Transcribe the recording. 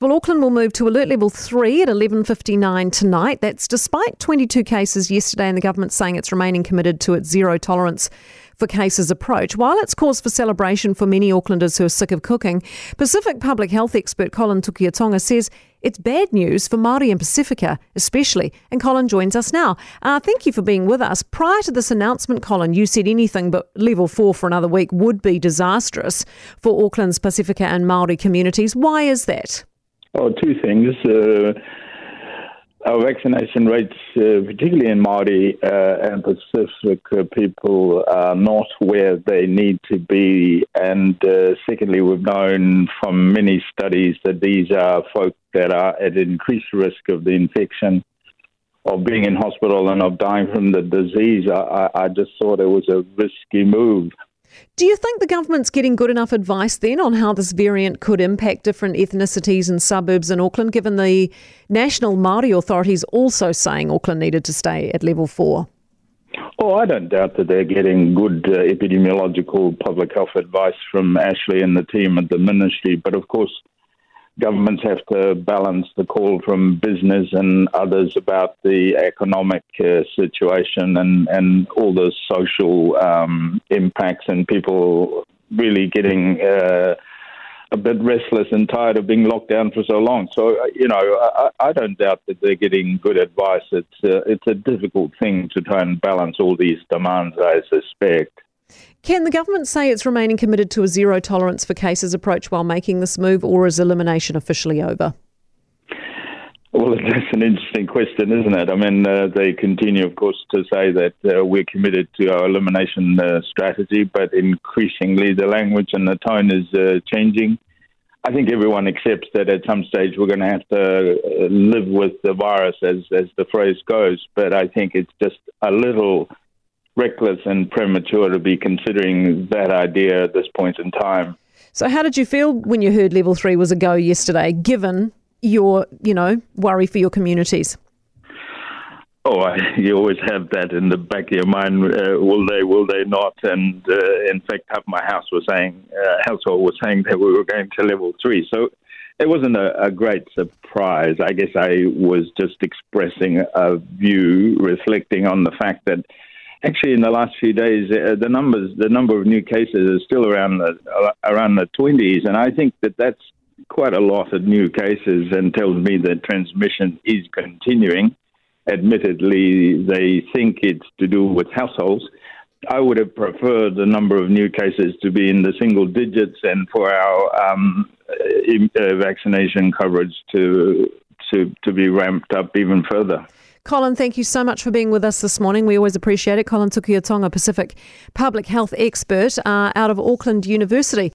Well, Auckland will move to alert level 3 at 11:59 tonight. That's despite 22 cases yesterday and the government saying it's remaining committed to its zero tolerance for cases approach. While it's cause for celebration for many Aucklanders who are sick of cooking, Pacific public health expert Colin Tukuitonga says it's bad news for Māori and Pacifica, especially. And Colin joins us now. Uh, thank you for being with us. Prior to this announcement, Colin, you said anything but level four for another week would be disastrous for Auckland's Pacifica and Māori communities. Why is that? Oh, two things. Uh, our vaccination rates, uh, particularly in Māori uh, and Pacific people, are not where they need to be. And uh, secondly, we've known from many studies that these are folk that are at increased risk of the infection, of being in hospital, and of dying from the disease. I, I just thought it was a risky move. Do you think the government's getting good enough advice then on how this variant could impact different ethnicities and suburbs in Auckland, given the national Māori authorities also saying Auckland needed to stay at level four? Oh, I don't doubt that they're getting good uh, epidemiological public health advice from Ashley and the team at the ministry. But of course, governments have to balance the call from business and others about the economic uh, situation and, and all the social um, impacts and people really getting uh, a bit restless and tired of being locked down for so long. So, uh, you know, I, I don't doubt that they're getting good advice. It's, uh, it's a difficult thing to try and balance all these demands, I suspect. Can the government say it's remaining committed to a zero tolerance for cases approach while making this move, or is elimination officially over? Well, that's an interesting question, isn't it? I mean, uh, they continue, of course, to say that uh, we're committed to our elimination uh, strategy, but increasingly the language and the tone is uh, changing. I think everyone accepts that at some stage we're going to have to uh, live with the virus, as as the phrase goes. But I think it's just a little reckless and premature to be considering that idea at this point in time. So, how did you feel when you heard level three was a go yesterday, given your, you know, worry for your communities? Oh, I, you always have that in the back of your mind. Uh, will they? Will they not? And uh, in fact, half my house was saying, uh, household was saying that we were going to level three. So it wasn't a, a, great surprise. I guess I was just expressing a view, reflecting on the fact that Actually, in the last few days, uh, the numbers, the number of new cases is still around the uh, around the twenties, and I think that that's quite a lot of new cases, and tells me that transmission is continuing. Admittedly, they think it's to do with households. I would have preferred the number of new cases to be in the single digits, and for our um, uh, vaccination coverage to to to be ramped up even further. Colin, thank you so much for being with us this morning. We always appreciate it. Colin Tukuitonga, Pacific public health expert uh, out of Auckland University.